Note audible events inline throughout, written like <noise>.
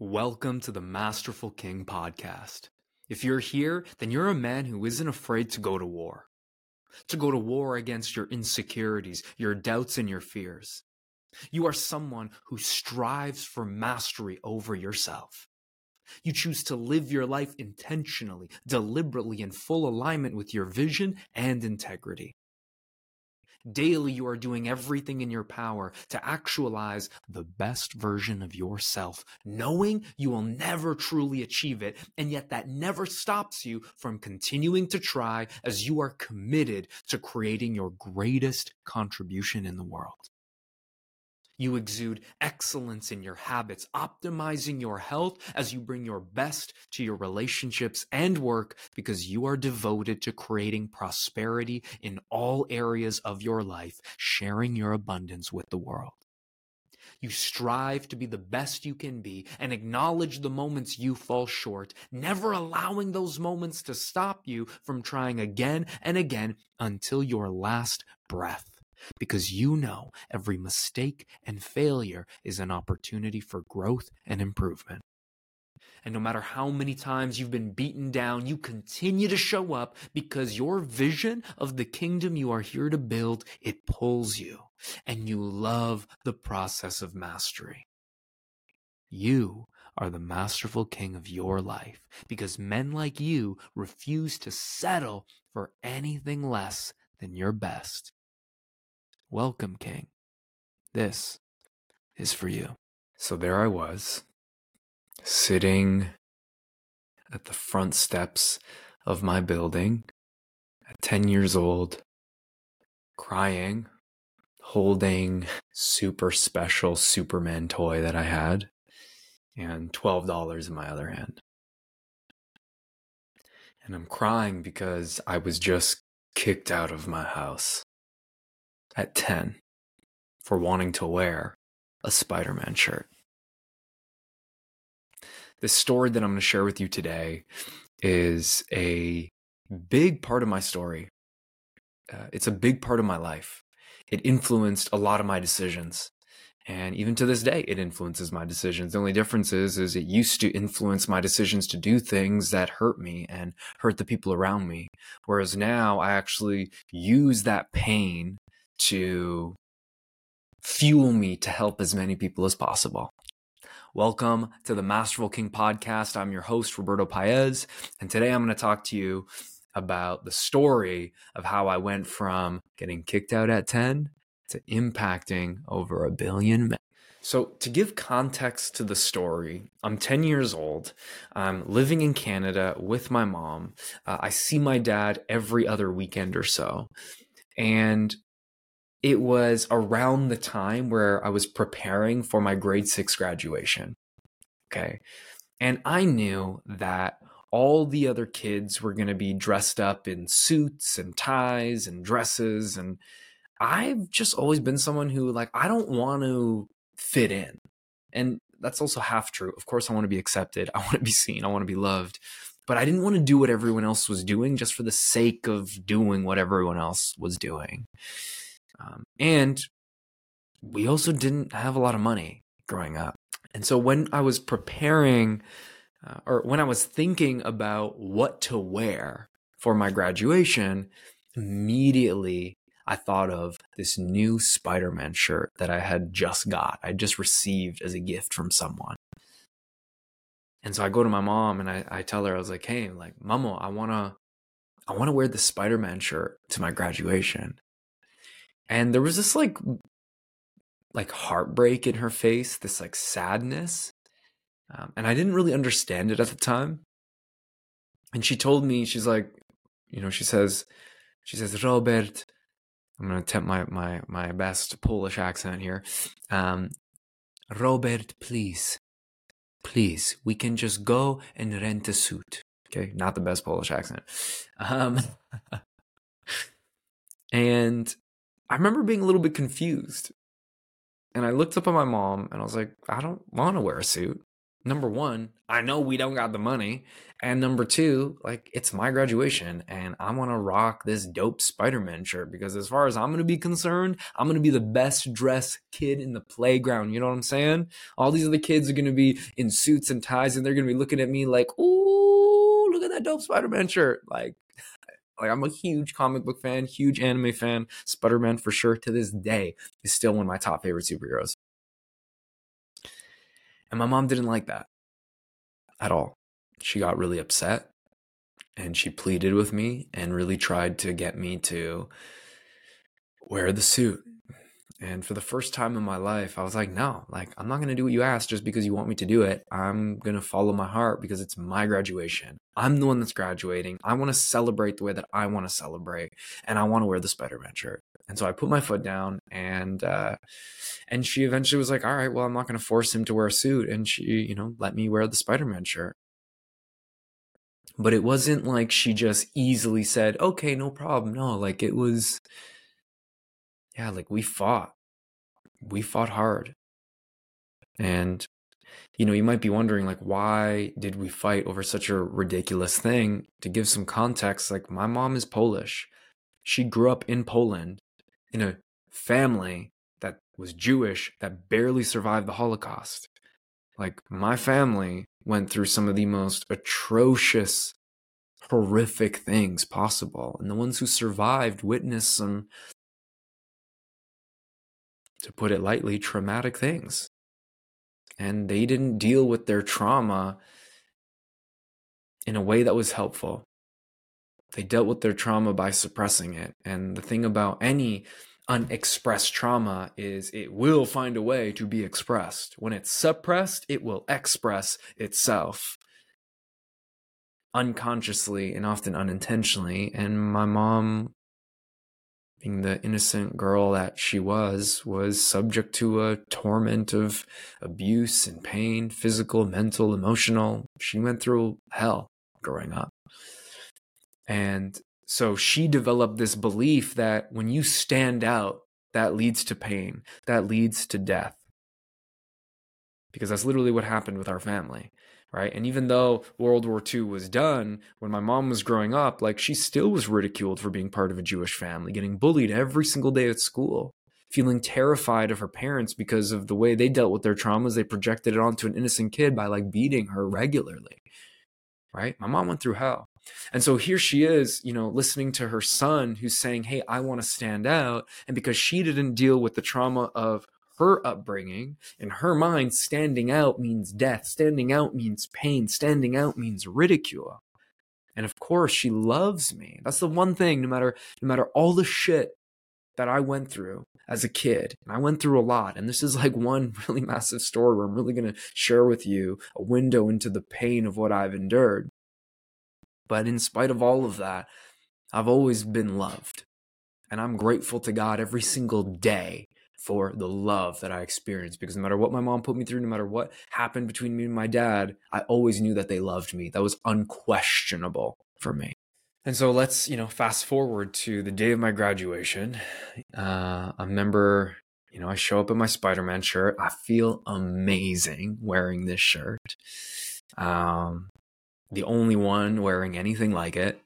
Welcome to the Masterful King podcast. If you're here, then you're a man who isn't afraid to go to war. To go to war against your insecurities, your doubts, and your fears. You are someone who strives for mastery over yourself. You choose to live your life intentionally, deliberately, in full alignment with your vision and integrity. Daily, you are doing everything in your power to actualize the best version of yourself, knowing you will never truly achieve it. And yet, that never stops you from continuing to try as you are committed to creating your greatest contribution in the world. You exude excellence in your habits, optimizing your health as you bring your best to your relationships and work because you are devoted to creating prosperity in all areas of your life, sharing your abundance with the world. You strive to be the best you can be and acknowledge the moments you fall short, never allowing those moments to stop you from trying again and again until your last breath because you know every mistake and failure is an opportunity for growth and improvement. And no matter how many times you've been beaten down, you continue to show up because your vision of the kingdom you are here to build, it pulls you and you love the process of mastery. You are the masterful king of your life because men like you refuse to settle for anything less than your best. Welcome, King. This is for you. So there I was, sitting at the front steps of my building at 10 years old, crying, holding super special Superman toy that I had, and $12 in my other hand. And I'm crying because I was just kicked out of my house at 10 for wanting to wear a Spider Man shirt. The story that I'm going to share with you today is a big part of my story. Uh, it's a big part of my life. It influenced a lot of my decisions. And even to this day, it influences my decisions. The only difference is, is it used to influence my decisions to do things that hurt me and hurt the people around me. Whereas now I actually use that pain to fuel me to help as many people as possible. Welcome to the Masterful King podcast. I'm your host, Roberto Paez, and today I'm going to talk to you about the story of how I went from getting kicked out at 10 to impacting over a billion men. So, to give context to the story, I'm 10 years old. I'm living in Canada with my mom. Uh, I see my dad every other weekend or so. And it was around the time where I was preparing for my grade six graduation. Okay. And I knew that all the other kids were going to be dressed up in suits and ties and dresses. And I've just always been someone who, like, I don't want to fit in. And that's also half true. Of course, I want to be accepted, <laughs> I want to be seen, I want to be loved. But I didn't want to do what everyone else was doing just for the sake of doing what everyone else was doing. Um, and we also didn't have a lot of money growing up. And so when I was preparing, uh, or when I was thinking about what to wear for my graduation, immediately I thought of this new Spider Man shirt that I had just got, I just received as a gift from someone. And so I go to my mom and I, I tell her, I was like, hey, like, Mamo, I wanna I wanna wear the Spider Man shirt to my graduation and there was this like like heartbreak in her face this like sadness um, and i didn't really understand it at the time. And she told me she's like you know she says she says robert i'm going to attempt my my my best polish accent here um, robert please please we can just go and rent a suit. Okay not the best polish accent. Um, <laughs> and I remember being a little bit confused. And I looked up at my mom and I was like, I don't want to wear a suit. number one, I know we don't got the money. And number two, like it's my graduation and I want to rock this dope Spider Man shirt because, as far as I'm going to be concerned, I'm going to be the best dressed kid in the playground. You know what I'm saying? All these other kids are going to be in suits and ties and they're going to be looking at me like, ooh, look at that dope Spider Man shirt. Like, <laughs> like I'm a huge comic book fan, huge anime fan. Spider Man for sure to this day is still one of my top favorite superheroes. And my mom didn't like that at all. She got really upset and she pleaded with me and really tried to get me to wear the suit. And for the first time in my life, I was like, no, like, I'm not going to do what you asked just because you want me to do it. I'm going to follow my heart because it's my graduation. I'm the one that's graduating. I want to celebrate the way that I want to celebrate. And I want to wear the Spider Man shirt. And so I put my foot down and, uh, and she eventually was like, all right, well, I'm not going to force him to wear a suit. And she, you know, let me wear the Spider Man shirt. But it wasn't like she just easily said, okay, no problem. No, like it was, yeah, like we fought. We fought hard. And, you know, you might be wondering, like, why did we fight over such a ridiculous thing? To give some context, like, my mom is Polish. She grew up in Poland in a family that was Jewish that barely survived the Holocaust. Like, my family went through some of the most atrocious, horrific things possible. And the ones who survived witnessed some to put it lightly, traumatic things. And they didn't deal with their trauma in a way that was helpful. They dealt with their trauma by suppressing it. And the thing about any unexpressed trauma is it will find a way to be expressed. When it's suppressed, it will express itself unconsciously and often unintentionally. And my mom being the innocent girl that she was, was subject to a torment of abuse and pain, physical, mental, emotional. She went through hell growing up. And so she developed this belief that when you stand out, that leads to pain, that leads to death. Because that's literally what happened with our family right? And even though World War II was done, when my mom was growing up, like she still was ridiculed for being part of a Jewish family, getting bullied every single day at school, feeling terrified of her parents because of the way they dealt with their traumas. They projected it onto an innocent kid by like beating her regularly, right? My mom went through hell. And so here she is, you know, listening to her son who's saying, Hey, I want to stand out. And because she didn't deal with the trauma of her upbringing, in her mind, standing out means death, standing out means pain, standing out means ridicule. And of course, she loves me. That's the one thing, no matter no matter all the shit that I went through as a kid, and I went through a lot. And this is like one <laughs> really massive story where I'm really gonna share with you a window into the pain of what I've endured. But in spite of all of that, I've always been loved. And I'm grateful to God every single day for the love that I experienced because no matter what my mom put me through, no matter what happened between me and my dad, I always knew that they loved me. That was unquestionable for me. And so let's, you know, fast forward to the day of my graduation. Uh, I remember, you know, I show up in my Spider Man shirt. I feel amazing wearing this shirt. Um, the only one wearing anything like it.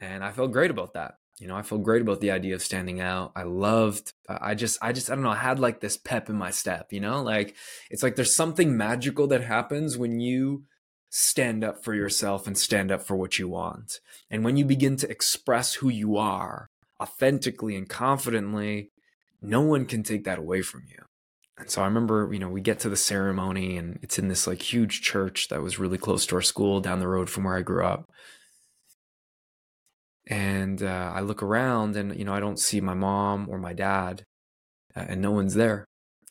And I felt great about that you know, I feel great about the idea of standing out. I loved, I just, I just, I don't know, I had like this pep in my step, you know, like it's like there's something magical that happens when you stand up for yourself and stand up for what you want. And when you begin to express who you are authentically and confidently, no one can take that away from you. And so I remember, you know, we get to the ceremony and it's in this like huge church that was really close to our school down the road from where I grew up and uh, I look around and you know I don't see my mom or my dad, uh, and no one's there.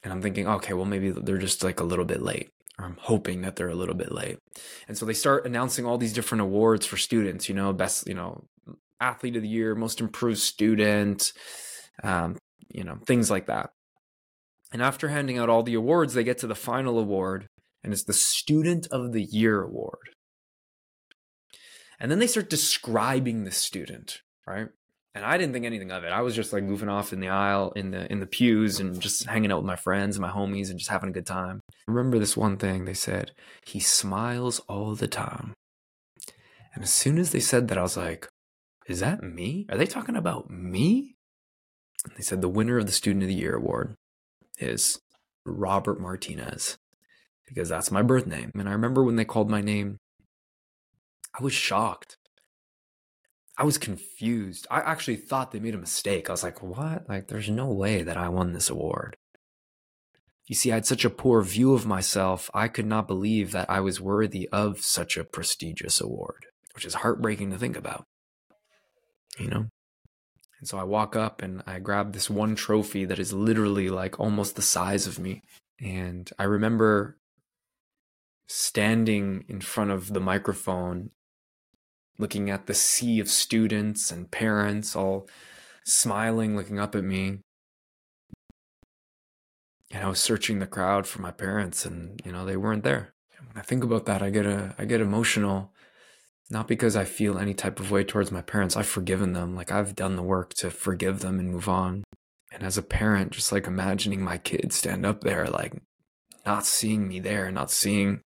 And I'm thinking, okay, well maybe they're just like a little bit late, or I'm hoping that they're a little bit late. And so they start announcing all these different awards for students. You know, best, you know, athlete of the year, most improved student, um, you know, things like that. And after handing out all the awards, they get to the final award, and it's the Student of the Year award. And then they start describing the student, right? And I didn't think anything of it. I was just like goofing off in the aisle, in the in the pews, and just hanging out with my friends and my homies, and just having a good time. Remember this one thing they said: he smiles all the time. And as soon as they said that, I was like, "Is that me? Are they talking about me?" They said the winner of the Student of the Year award is Robert Martinez because that's my birth name. And I remember when they called my name, I was shocked. I was confused. I actually thought they made a mistake. I was like, what? Like, there's no way that I won this award. You see, I had such a poor view of myself, I could not believe that I was worthy of such a prestigious award, which is heartbreaking to think about. You know? And so I walk up and I grab this one trophy that is literally like almost the size of me. And I remember standing in front of the microphone, looking at the sea of students and parents all smiling, looking up at me. And I was searching the crowd for my parents and, you know, they weren't there. When I think about that, I get a I get emotional. Not because I feel any type of way towards my parents. I've forgiven them. Like I've done the work to forgive them and move on. And as a parent, just like imagining my kids stand up there, like not seeing me there, not seeing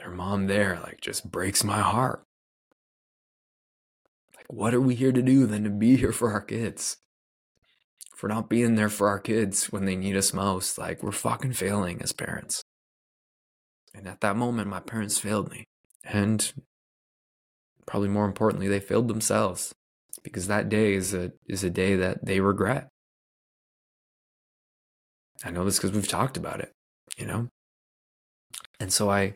their mom there, like just breaks my heart. Like, what are we here to do than to be here for our kids? For not being there for our kids when they need us most, like we're fucking failing as parents. And at that moment, my parents failed me. And probably more importantly, they failed themselves because that day is a is a day that they regret. I know this because we've talked about it, you know? And so I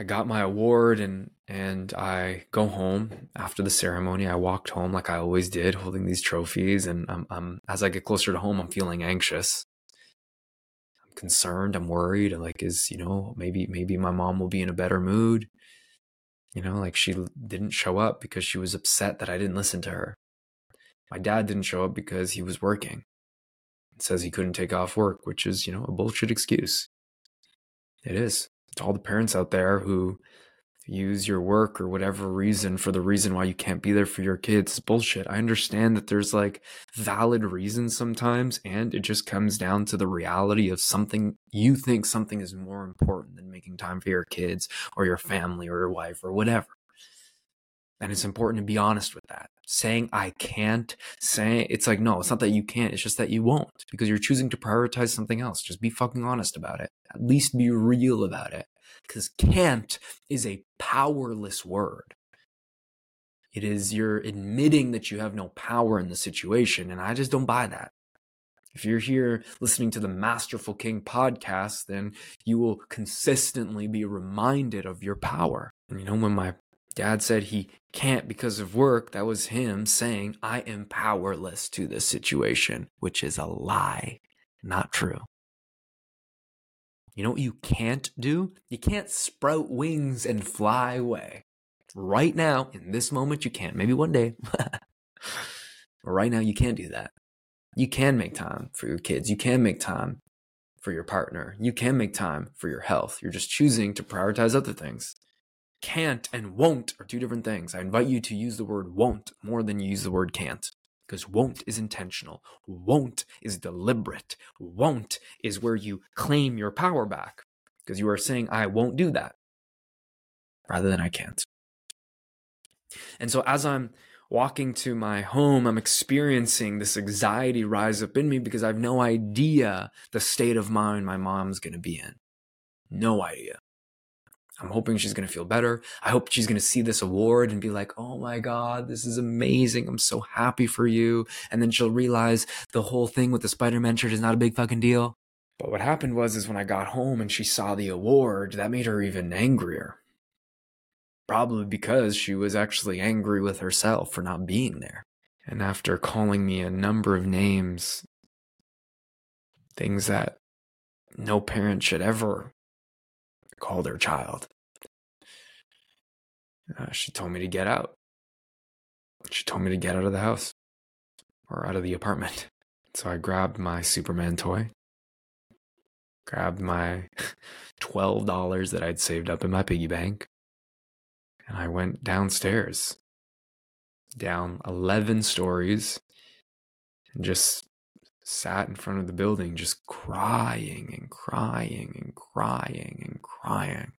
I got my award and and I go home after the ceremony. I walked home like I always did, holding these trophies. And I'm, I'm as I get closer to home, I'm feeling anxious. I'm concerned. I'm worried. Like, is you know maybe maybe my mom will be in a better mood. You know, like she didn't show up because she was upset that I didn't listen to her. My dad didn't show up because he was working says he couldn't take off work, which is, you know, a bullshit excuse. It is. To all the parents out there who use your work or whatever reason for the reason why you can't be there for your kids it's bullshit. I understand that there's like valid reasons sometimes, and it just comes down to the reality of something you think something is more important than making time for your kids or your family or your wife or whatever. And it's important to be honest with that. Saying I can't, saying it's like, no, it's not that you can't, it's just that you won't because you're choosing to prioritize something else. Just be fucking honest about it. At least be real about it. Because can't is a powerless word. It is you're admitting that you have no power in the situation. And I just don't buy that. If you're here listening to the Masterful King podcast, then you will consistently be reminded of your power. And you know, when my Dad said he can't because of work. That was him saying, I am powerless to this situation, which is a lie, not true. You know what you can't do? You can't sprout wings and fly away. Right now, in this moment, you can't. Maybe one day. <laughs> but right now, you can't do that. You can make time for your kids. You can make time for your partner. You can make time for your health. You're just choosing to prioritize other things can't and won't are two different things. I invite you to use the word won't more than you use the word can't. Because won't is intentional. Won't is deliberate. Won't is where you claim your power back. Because you are saying, I won't do that, rather than I can't. And so as I'm walking to my home, I'm experiencing this anxiety rise up in me because I have no idea the state of mind my mom's going to be in. No idea. I'm hoping she's going to feel better. I hope she's going to see this award and be like, oh my God, this is amazing. I'm so happy for you. And then she'll realize the whole thing with the Spider Man shirt is not a big fucking deal. But what happened was, is when I got home and she saw the award, that made her even angrier. Probably because she was actually angry with herself for not being there. And after calling me a number of names, things that no parent should ever call their child. Uh, she told me to get out. She told me to get out of the house or out of the apartment. <laughs> So I grabbed my Superman toy, grabbed my <laughs> $12 that I'd saved up in my piggy bank, and I went downstairs down 11 stories and just sat in front of the building, just crying and crying and crying and crying.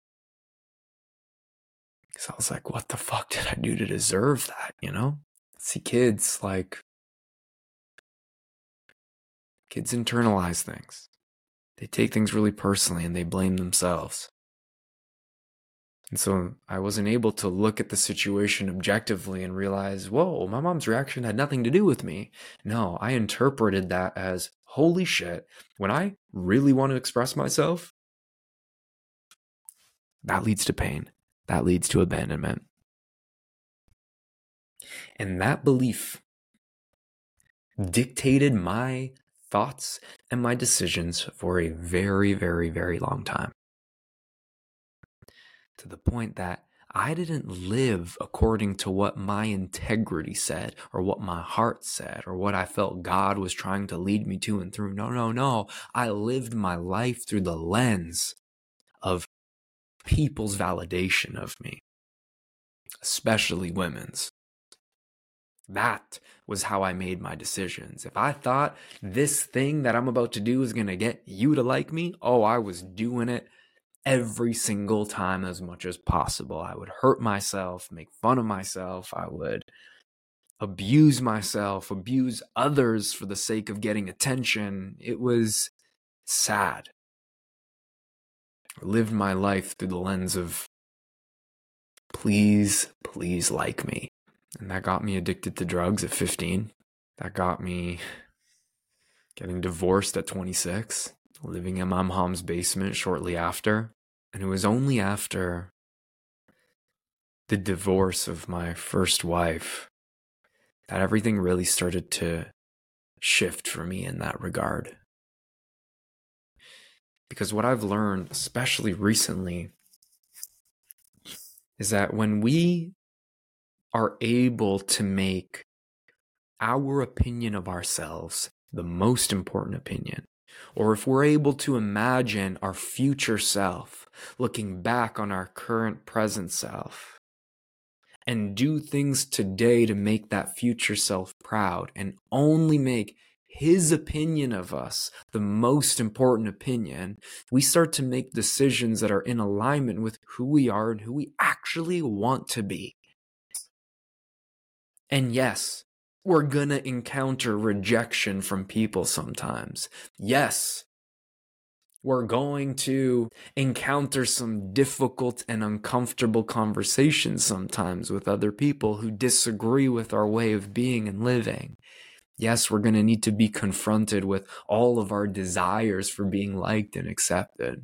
Because I was like, what the fuck did I do to deserve that? You know? See, kids, like, kids internalize things. They take things really personally and they blame themselves. And so I wasn't able to look at the situation objectively and realize, whoa, my mom's reaction had nothing to do with me. No, I interpreted that as, holy shit, when I really want to express myself, that leads to pain. That leads to abandonment. And that belief dictated my thoughts and my decisions for a very, very, very long time to the point that I didn't live according to what my integrity said or what my heart said or what I felt God was trying to lead me to and through. No, no, no. I lived my life through the lens of people's validation of me, especially women's. That was how I made my decisions. If I thought this thing that I'm about to do is going to get you to like me, oh, I was doing it every single time as much as possible. I would hurt myself, make fun of myself. I would abuse myself, abuse others for the sake of getting attention. It was sad. I lived my life through the lens of please, please like me. And that got me addicted to drugs at 15. That got me getting divorced at 26 living in my mom's basement shortly after. And it was only after the divorce of my first wife that everything really started to shift for me in that regard. Because what I've learned, especially recently, is that when we are able to make our opinion of ourselves the most important opinion, or if we're able to imagine our future self looking back on our current present self and do things today to make that future self proud and only make his opinion of us the most important opinion, we start to make decisions that are in alignment with who we are and who we actually want to be. And yes, we're gonna encounter rejection from people sometimes. Yes, we're going to encounter some difficult and uncomfortable conversations sometimes with other people who disagree with our way of being and living. Yes, we're going to need to be confronted with all of our desires for being liked and accepted.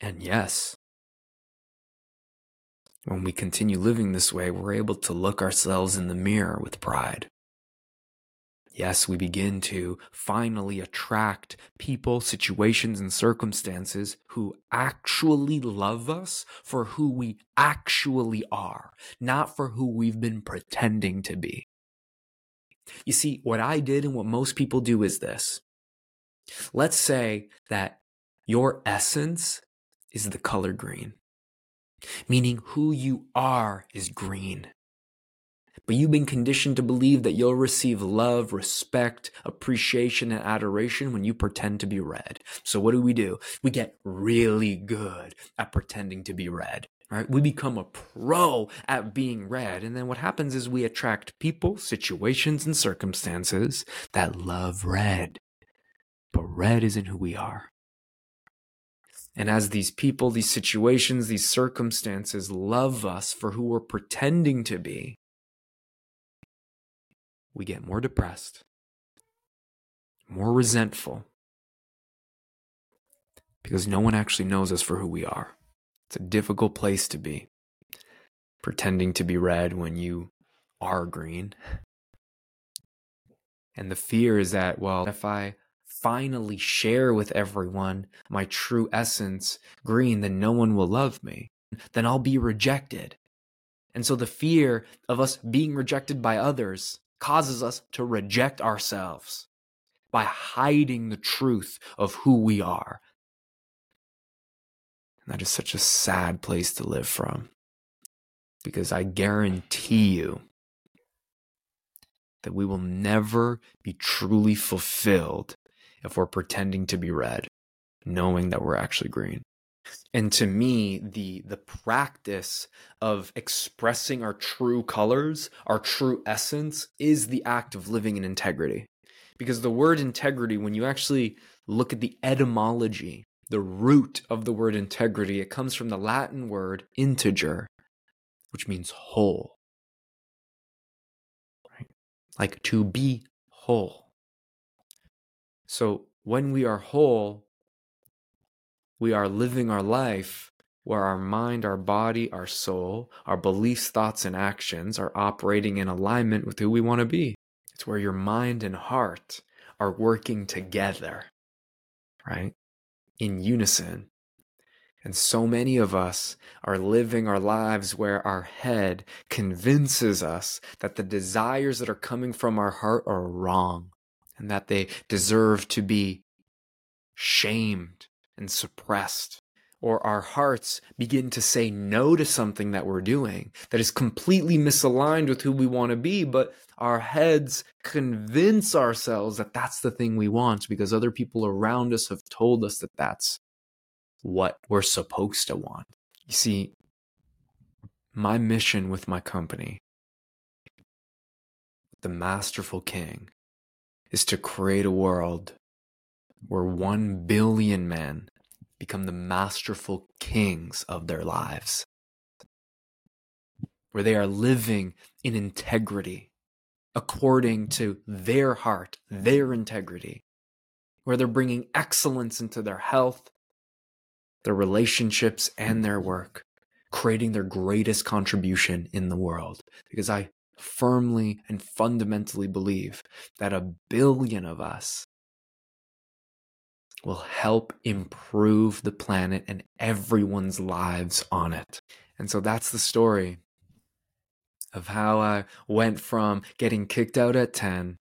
And yes, when we continue living this way, we're able to look ourselves in the mirror with pride. Yes, we begin to finally attract people, situations, and circumstances who actually love us for who we actually are, not for who we've been pretending to be. You see, what I did and what most people do is this. Let's say that your essence is the color green meaning who you are is green. But you've been conditioned to believe that you'll receive love, respect, appreciation, and adoration when you pretend to be red. So what do we do? We get really good at pretending to be red. Right? We become a pro at being red. And then what happens is we attract people, situations, and circumstances that love red. But red isn't who we are. And as these people, these situations, these circumstances love us for who we're pretending to be, we get more depressed, more resentful, because no one actually knows us for who we are. It's a difficult place to be, pretending to be red when you are green. And the fear is that, well, if I finally share with everyone my true essence, green, then no one will love me. Then I'll be rejected. And so the fear of us being rejected by others causes us to reject ourselves by hiding the truth of who we are. And that is such a sad place to live from. because I guarantee you that we will never be truly fulfilled if we're pretending to be red, knowing that we're actually green. And to me, the the practice of expressing our true colors, our true essence, is the act of living in integrity. Because the word integrity, when you actually look at the etymology, the root of the word integrity, it comes from the Latin word integer, which means whole. Right? Like to be whole. So when we are whole, we are living our life where our mind, our body, our soul, our beliefs, thoughts, and actions are operating in alignment with who we want to be. It's where your mind and heart are working together, right? In unison. And so many of us are living our lives where our head convinces us that the desires that are coming from our heart are wrong and that they deserve to be shamed and suppressed. Or our hearts begin to say no to something that we're doing that is completely misaligned with who we want to be, but our heads convince ourselves that that's the thing we want because other people around us have told us that that's what we're supposed to want. You see, my mission with my company, The Masterful King, is to create a world where one billion men become the masterful kings of their lives, where they are living in integrity according to their heart, their integrity, where they're bringing excellence into their health, their relationships, and their work, creating their greatest contribution in the world. Because I firmly and fundamentally believe that a billion of us will help improve the planet and everyone's lives on it. And so that's the story of how I went from getting kicked out at 10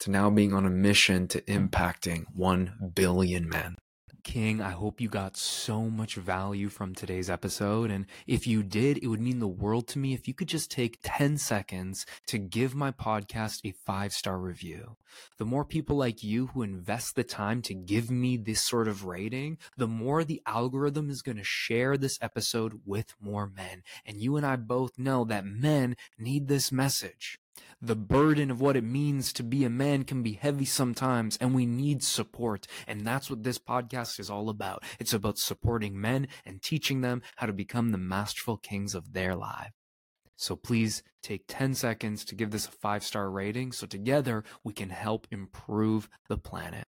to now being on a mission to impacting 1 billion men. King, I hope you got so much value from today's episode. And if you did, it would mean the world to me if you could just take 10 seconds to give my podcast a five star review. The more people like you who invest the time to give me this sort of rating, the more the algorithm is going to share this episode with more men. And you and I both know that men need this message the burden of what it means to be a man can be heavy sometimes and we need support. And that's what this podcast is all about. It's about supporting men and teaching them how to become the masterful kings of their lives. So please take 10 seconds to give this a five star rating so together we can help improve the planet.